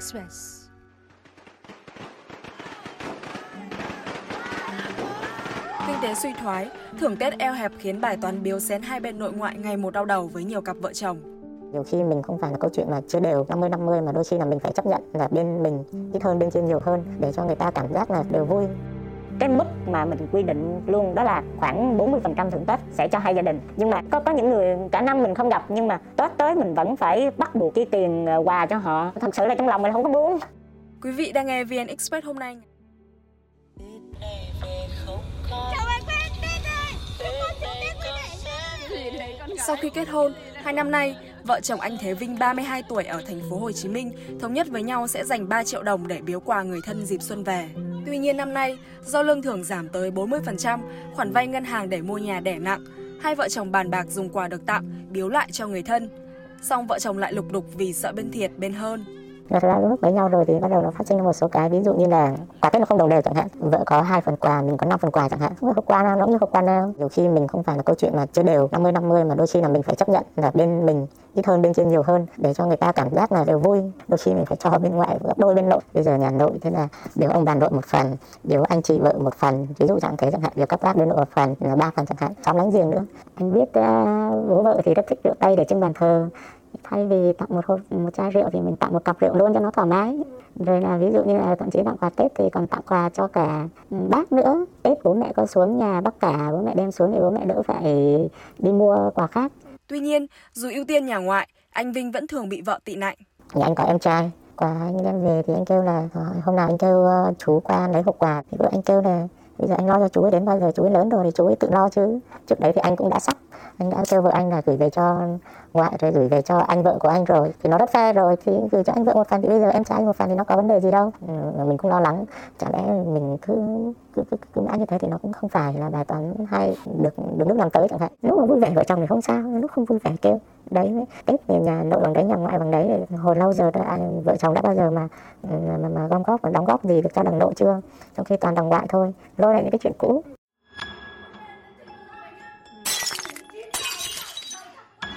Express. Kinh tế suy thoái, thưởng Tết eo hẹp khiến bài toán biếu xén hai bên nội ngoại ngày một đau đầu với nhiều cặp vợ chồng. Nhiều khi mình không phải là câu chuyện mà chưa đều 50-50 mà đôi khi là mình phải chấp nhận là bên mình ít hơn bên trên nhiều hơn để cho người ta cảm giác là đều vui cái mức mà mình quy định luôn đó là khoảng 40% thưởng Tết sẽ cho hai gia đình. Nhưng mà có có những người cả năm mình không gặp nhưng mà Tết tới mình vẫn phải bắt buộc chi tiền ờ, quà cho họ. Thật sự là trong lòng mình không có muốn. Quý vị đang nghe VN Express hôm nay. Sau khi kết hôn, hai năm nay, vợ chồng anh Thế Vinh 32 tuổi ở thành phố Hồ Chí Minh thống nhất với nhau sẽ dành 3 triệu đồng để biếu quà người thân dịp xuân về. Tuy nhiên năm nay, do lương thưởng giảm tới 40%, khoản vay ngân hàng để mua nhà đẻ nặng, hai vợ chồng bàn bạc dùng quà được tặng biếu lại cho người thân. Song vợ chồng lại lục đục vì sợ bên thiệt bên hơn. Thật ra lúc với nhau rồi thì bắt đầu nó phát sinh một số cái ví dụ như là quà Tết nó không đồng đều chẳng hạn vợ có hai phần quà mình có 5 phần quà chẳng hạn. Hôm quà nào nó như hôm quà nào nhiều khi mình không phải là câu chuyện mà chưa đều 50 50 mà đôi khi là mình phải chấp nhận là bên mình ít hơn bên trên nhiều hơn để cho người ta cảm giác là đều vui. Đôi khi mình phải cho bên ngoại gấp đôi bên nội. Bây giờ nhà nội thế là nếu ông bà nội một phần nếu anh chị vợ một phần ví dụ chẳng thế chẳng hạn việc các bác bên nội một phần là ba phần chẳng hạn xóm láng giềng nữa. Anh biết uh, bố vợ thì rất thích rượu tay để trên bàn thờ thay vì tặng một hộp một chai rượu thì mình tặng một cặp rượu luôn cho nó thoải mái. Rồi là ví dụ như là thậm chí tặng quà tết thì còn tặng quà cho cả bác nữa. Tết bố mẹ có xuống nhà bác cả bố mẹ đem xuống thì bố mẹ đỡ phải đi mua quà khác. Tuy nhiên, dù ưu tiên nhà ngoại, anh Vinh vẫn thường bị vợ tị nạnh. Nhà anh có em trai, quà anh đem về thì anh kêu là hôm nào anh kêu uh, chú qua lấy hộp quà. Thì anh kêu là bây giờ anh lo cho chú ấy đến bao giờ chú ấy lớn rồi thì chú ấy tự lo chứ. Trước đấy thì anh cũng đã sắp anh đã kêu vợ anh là gửi về cho ngoại rồi gửi về cho anh vợ của anh rồi thì nó rất fair rồi thì gửi cho anh vợ một phần thì bây giờ em trai một phần thì nó có vấn đề gì đâu. Ừ, mình cũng lo lắng chả lẽ mình cứ cứ, cứ, cứ mãi như thế thì nó cũng không phải là bài toán hay được được nước làm tới chẳng hạn. Lúc mà vui vẻ vợ chồng thì không sao lúc không vui vẻ kêu đấy tết về nhà nội bằng đấy nhà ngoại bằng đấy hồi lâu giờ đã, vợ chồng đã bao giờ mà ừ, mà, mà gom góp và đóng góp gì được cho đằng nội chưa? Trong khi toàn đằng ngoại thôi lôi lại những cái chuyện cũ.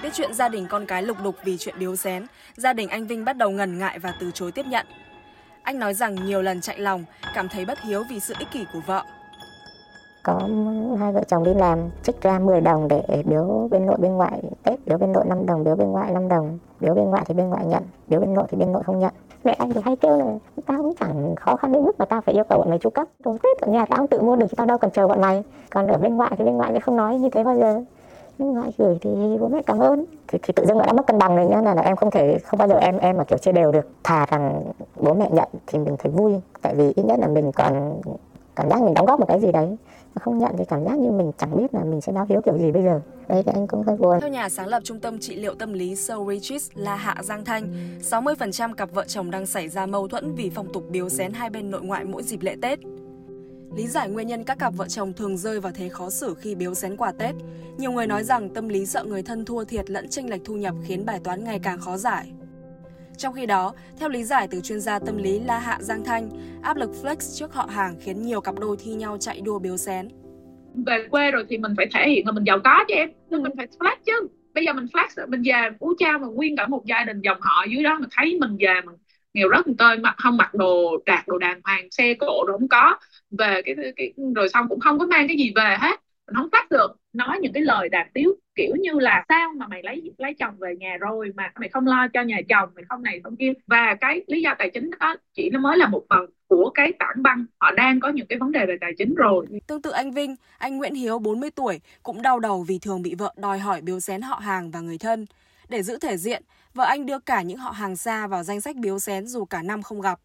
Biết chuyện gia đình con cái lục đục vì chuyện biếu xén, gia đình anh Vinh bắt đầu ngần ngại và từ chối tiếp nhận. Anh nói rằng nhiều lần chạy lòng, cảm thấy bất hiếu vì sự ích kỷ của vợ. Có hai vợ chồng đi làm, trích ra 10 đồng để biếu bên nội bên ngoại Tết, biếu bên nội 5 đồng, biếu bên ngoại 5 đồng, biếu bên ngoại thì bên ngoại nhận, biếu bên nội thì bên nội không nhận. Mẹ anh thì hay kêu là tao cũng chẳng khó khăn đến mức mà tao phải yêu cầu bọn mày chu cấp. Đồ Tết ở nhà tao cũng tự mua được chứ tao đâu cần chờ bọn mày. Còn ở bên ngoại thì bên ngoại thì không nói như thế bao giờ ngoại ngoài gửi thì bố mẹ cảm ơn. Thì, thì tự dưng đã mất cân bằng rồi nhá là, là em không thể không bao giờ em em mà kiểu chia đều được. Thà rằng bố mẹ nhận thì mình thấy vui. Tại vì ít nhất là mình còn cảm giác mình đóng góp một cái gì đấy. Mà không nhận thì cảm giác như mình chẳng biết là mình sẽ báo hiếu kiểu gì bây giờ. Đây thì anh cũng hơi buồn. Theo nhà sáng lập trung tâm trị liệu tâm lý Soul Retreat là Hạ Giang Thanh 60% cặp vợ chồng đang xảy ra mâu thuẫn vì phong tục biếu xén hai bên nội ngoại mỗi dịp lễ Tết. Lý giải nguyên nhân các cặp vợ chồng thường rơi vào thế khó xử khi biếu xén quà Tết. Nhiều người nói rằng tâm lý sợ người thân thua thiệt lẫn tranh lệch thu nhập khiến bài toán ngày càng khó giải. Trong khi đó, theo lý giải từ chuyên gia tâm lý La Hạ Giang Thanh, áp lực flex trước họ hàng khiến nhiều cặp đôi thi nhau chạy đua biếu xén. Về quê rồi thì mình phải thể hiện là mình giàu có chứ em, nên mình phải flex chứ. Bây giờ mình flex, mình về ú Cha mà nguyên cả một gia đình dòng họ dưới đó mà thấy mình về mình nghèo rất tơi mặc không mặc đồ đạt đồ đàng hoàng xe cộ rồi không có. Về cái, cái rồi xong cũng không có mang cái gì về hết. Mình không phát được nói những cái lời đàm tiếu kiểu như là sao mà mày lấy lấy chồng về nhà rồi mà mày không lo cho nhà chồng mày không này không kia. Và cái lý do tài chính đó chỉ nó mới là một phần của cái tảng băng. Họ đang có những cái vấn đề về tài chính rồi. Tương tự anh Vinh anh Nguyễn Hiếu 40 tuổi cũng đau đầu vì thường bị vợ đòi hỏi biếu xén họ hàng và người thân để giữ thể diện. Vợ anh đưa cả những họ hàng xa vào danh sách biếu xén dù cả năm không gặp.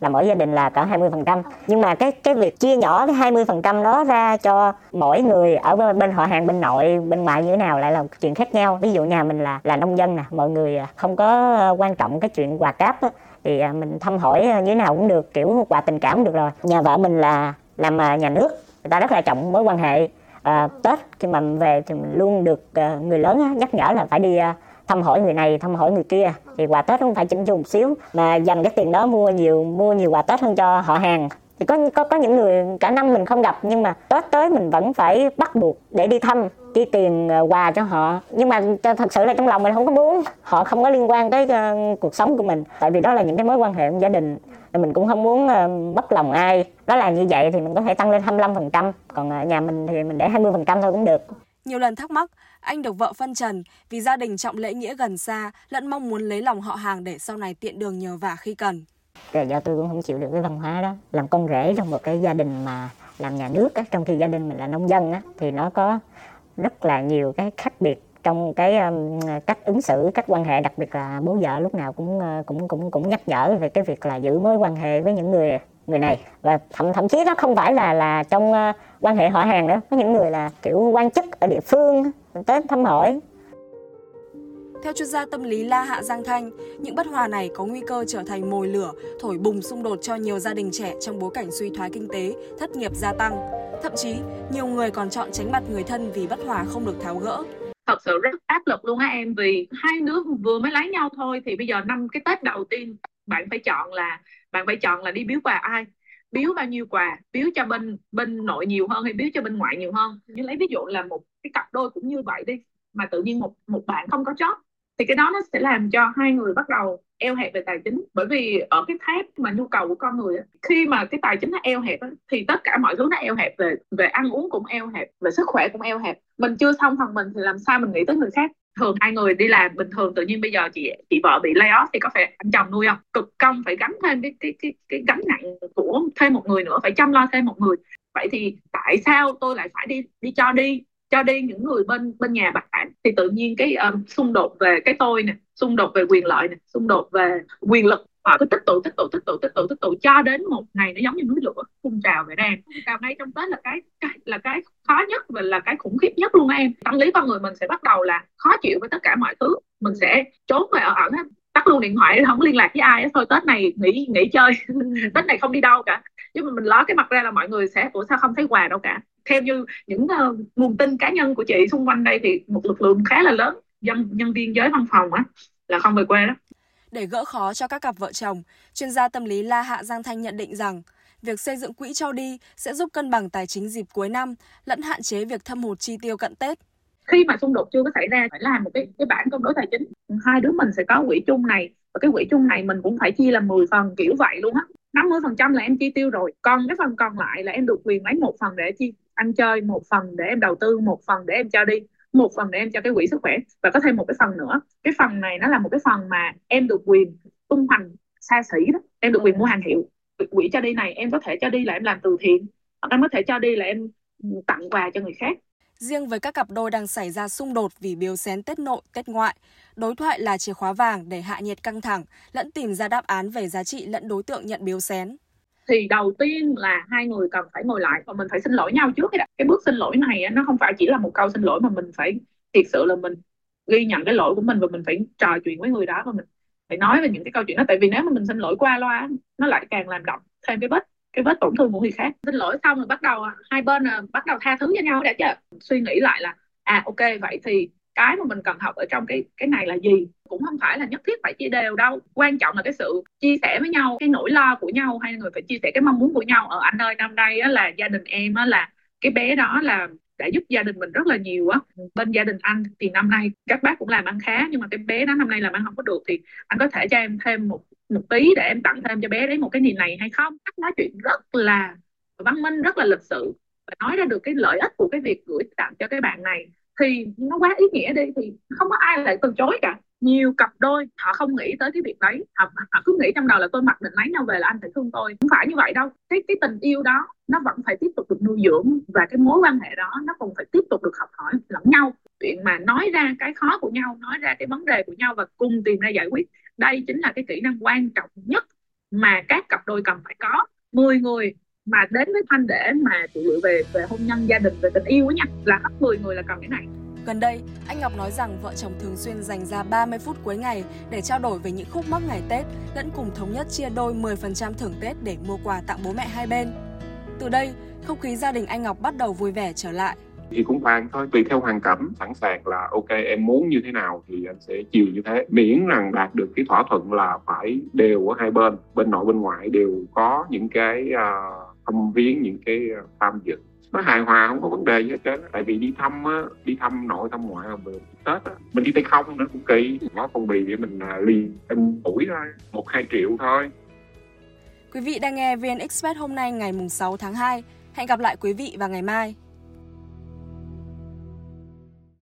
Là mỗi gia đình là cả 20% nhưng mà cái cái việc chia nhỏ cái 20% đó ra cho mỗi người ở bên, bên họ hàng bên nội bên ngoại như thế nào lại là chuyện khác nhau. Ví dụ nhà mình là là nông dân nè mọi người không có ờ, quan trọng cái chuyện quà cáp á, thì ờ, mình thăm hỏi ờ, như thế nào cũng được kiểu quà tình cảm cũng được rồi. Nhà vợ mình là làm nhà nước người ta rất là trọng mối quan hệ. À, tết khi mà về thì mình luôn được người lớn nhắc nhở là phải đi thăm hỏi người này thăm hỏi người kia. Thì quà tết không phải chỉnh chu một xíu mà dành cái tiền đó mua nhiều mua nhiều quà tết hơn cho họ hàng. Thì có có có những người cả năm mình không gặp nhưng mà tết tới mình vẫn phải bắt buộc để đi thăm chi tiền ờ, quà cho họ. Nhưng mà thật sự là trong lòng mình không có muốn. Họ không có liên quan tới uh, cuộc sống của mình. Tại vì đó là những cái mối quan hệ gia đình. Mình cũng không muốn ờ, uh, bất lòng ai. Đó là như vậy thì mình có thể tăng lên 25% còn uh, nhà mình thì mình để 20% thôi cũng được nhiều lần thắc mắc, anh được vợ phân trần vì gia đình trọng lễ nghĩa gần xa, lẫn mong muốn lấy lòng họ hàng để sau này tiện đường nhờ vả khi cần. Rồi do tôi cũng không chịu được cái văn hóa đó, làm con rể trong một cái gia đình mà làm nhà nước á, trong khi gia đình mình là nông dân á, thì nó có rất là nhiều cái khác biệt trong cái um, cách ứng xử cách quan hệ đặc biệt là bố vợ lúc nào cũng uh, cũng cũng cũng nhắc nhở về cái việc là giữ mối quan hệ với những người người này và thậm thậm chí nó không phải là là trong uh, quan hệ họ hàng nữa có những người là kiểu quan chức ở địa phương tới thăm hỏi theo chuyên gia tâm lý La Hạ Giang Thanh, những bất hòa này có nguy cơ trở thành mồi lửa, thổi bùng xung đột cho nhiều gia đình trẻ trong bối cảnh suy thoái kinh tế, thất nghiệp gia tăng. Thậm chí, nhiều người còn chọn tránh mặt người thân vì bất hòa không được tháo gỡ. Thật sự rất áp lực luôn á em vì hai đứa vừa mới lấy nhau thôi thì bây giờ năm cái Tết đầu tiên bạn phải chọn là bạn phải chọn là đi biếu quà ai biếu bao nhiêu quà, biếu cho bên bên nội nhiều hơn hay biếu cho bên ngoại nhiều hơn? Như lấy ví dụ là một cái cặp đôi cũng như vậy đi, mà tự nhiên một một bạn không có job, thì cái đó nó sẽ làm cho hai người bắt đầu eo hẹp về tài chính. Bởi vì ở cái tháp mà nhu cầu của con người khi mà cái tài chính nó eo hẹp thì tất cả mọi thứ nó eo hẹp về về ăn uống cũng eo hẹp, về sức khỏe cũng eo hẹp. Mình chưa xong phần mình thì làm sao mình nghĩ tới người khác? Thường hai người đi làm bình thường tự nhiên bây giờ chị chị vợ bị lay off thì có phải anh chồng nuôi không? Cực công phải gánh thêm cái cái cái cái gánh nặng của thêm một người nữa phải chăm lo thêm một người. Vậy thì tại sao tôi lại phải đi đi cho đi cho đi những người bên bên nhà bạn? Thì tự nhiên cái um, xung đột về cái tôi nè xung đột về quyền lợi nè xung đột về quyền lực họ cứ tích tụ tích tụ tích tụ tích tụ tích tụ cho đến một ngày nó giống như núi lửa phun trào về đen trào ngay trong tết là cái, cái là cái khó nhất và là cái khủng khiếp nhất luôn em. Tâm lý con người mình sẽ bắt đầu là khó chịu với tất cả mọi thứ. Mình sẽ trốn về ở ẩn tắt luôn điện thoại không liên lạc với ai thôi tết này nghỉ nghỉ chơi. Tết này không đi đâu cả. Nhưng mà mình ló cái mặt ra là mọi người sẽ ủa sao không thấy quà đâu cả? Theo như những uh, nguồn tin cá nhân của chị xung quanh đây thì một lực lượng khá là lớn dân nhân viên giới văn phòng á là không về quê đó để gỡ khó cho các cặp vợ chồng, chuyên gia tâm lý La Hạ Giang Thanh nhận định rằng việc xây dựng quỹ cho đi sẽ giúp cân bằng tài chính dịp cuối năm lẫn hạn chế việc thâm hụt chi tiêu cận Tết. Khi mà xung đột chưa có xảy ra phải làm một cái cái bản cân đối tài chính. Hai đứa mình sẽ có quỹ chung này và cái quỹ chung này mình cũng phải chia làm 10 phần kiểu vậy luôn á. 50% là em chi tiêu rồi, còn cái phần còn lại là em được quyền lấy một phần để chi ăn chơi, một phần để em đầu tư, một phần để em cho đi một phần để em cho cái quỹ sức khỏe và có thêm một cái phần nữa. Cái phần này nó là một cái phần mà em được quyền tung hoành xa xỉ đó. Em được quyền mua hàng hiệu. Quỹ cho đi này em có thể cho đi là em làm từ thiện hoặc em có thể cho đi là em tặng quà cho người khác. Riêng với các cặp đôi đang xảy ra xung đột vì biếu xén Tết nội, Tết ngoại, đối thoại là chìa khóa vàng để hạ nhiệt căng thẳng, lẫn tìm ra đáp án về giá trị lẫn đối tượng nhận biếu xén thì đầu tiên là hai người cần phải ngồi lại và mình phải xin lỗi nhau trước cái, cái bước xin lỗi này nó không phải chỉ là một câu xin lỗi mà mình phải thiệt sự là mình ghi nhận cái lỗi của mình và mình phải trò chuyện với người đó và mình phải nói về những cái câu chuyện đó. Tại vì nếu mà mình xin lỗi qua loa nó lại càng làm đậm thêm cái vết cái vết tổn thương của người khác. Xin lỗi xong rồi bắt đầu hai bên bắt đầu tha thứ cho nhau đã chứ. Suy nghĩ lại là à ok vậy thì cái mà mình cần học ở trong cái cái này là gì? Cũng không phải là nhất thiết phải chia đều đâu. Quan trọng là cái sự chia sẻ với nhau cái nỗi lo của nhau hai người phải chia sẻ cái mong muốn của nhau. Ở anh ơi năm nay á, là gia đình em á, là cái bé đó là đã giúp gia đình mình rất là nhiều á. Bên gia đình anh thì năm nay các bác cũng làm ăn khá nhưng mà cái bé đó năm nay làm ăn không có được thì anh có thể cho em thêm một một tí để em tặng thêm cho bé đấy một cái gì này hay không? Cách nói chuyện rất là văn minh rất là lịch sự và nói ra được cái lợi ích của cái việc gửi tặng cho cái bạn này thì nó quá ý nghĩa đi thì không có ai lại từ chối cả. Nhiều cặp đôi họ không nghĩ tới cái việc đấy. Họ, họ cứ nghĩ trong đầu là tôi mặc định lấy nhau về là anh phải thương tôi. Không phải như vậy đâu. Cái cái tình yêu đó nó vẫn phải tiếp tục được nuôi dưỡng và cái mối quan hệ đó nó còn phải tiếp tục được học hỏi lẫn nhau. Chuyện mà nói ra cái khó của nhau nói ra cái vấn đề của nhau và cùng tìm ra giải quyết đây chính là cái kỹ năng quan trọng nhất mà các cặp đôi cần phải có. 10 người mà đến với thanh để mà tự lựa về về hôn nhân gia đình về tình yêu á nha là hết 10 người là cần cái này Gần đây, anh Ngọc nói rằng vợ chồng thường xuyên dành ra 30 phút cuối ngày để trao đổi về những khúc mắc ngày Tết, lẫn cùng thống nhất chia đôi 10% thưởng Tết để mua quà tặng bố mẹ hai bên. Từ đây, không khí gia đình anh Ngọc bắt đầu vui vẻ trở lại. Thì cũng bàn thôi, tùy theo hoàn cảnh, sẵn sàng là ok em muốn như thế nào thì anh sẽ chiều như thế. Miễn rằng đạt được cái thỏa thuận là phải đều ở hai bên, bên nội bên ngoại đều có những cái uh, thăm viếng những cái ờ, tham dự. Nó hài hòa không có vấn đề gì hết trơn tại vì đi thăm á đi thăm nội thăm ngoại là mình tết á. Mình đi tay không nữa cũng kỳ. Nó phong bì để mình à, liền tuổi thôi một hai triệu thôi. Quý vị đang nghe VN Express hôm nay ngày 6 tháng 2. Hẹn gặp lại quý vị vào ngày mai.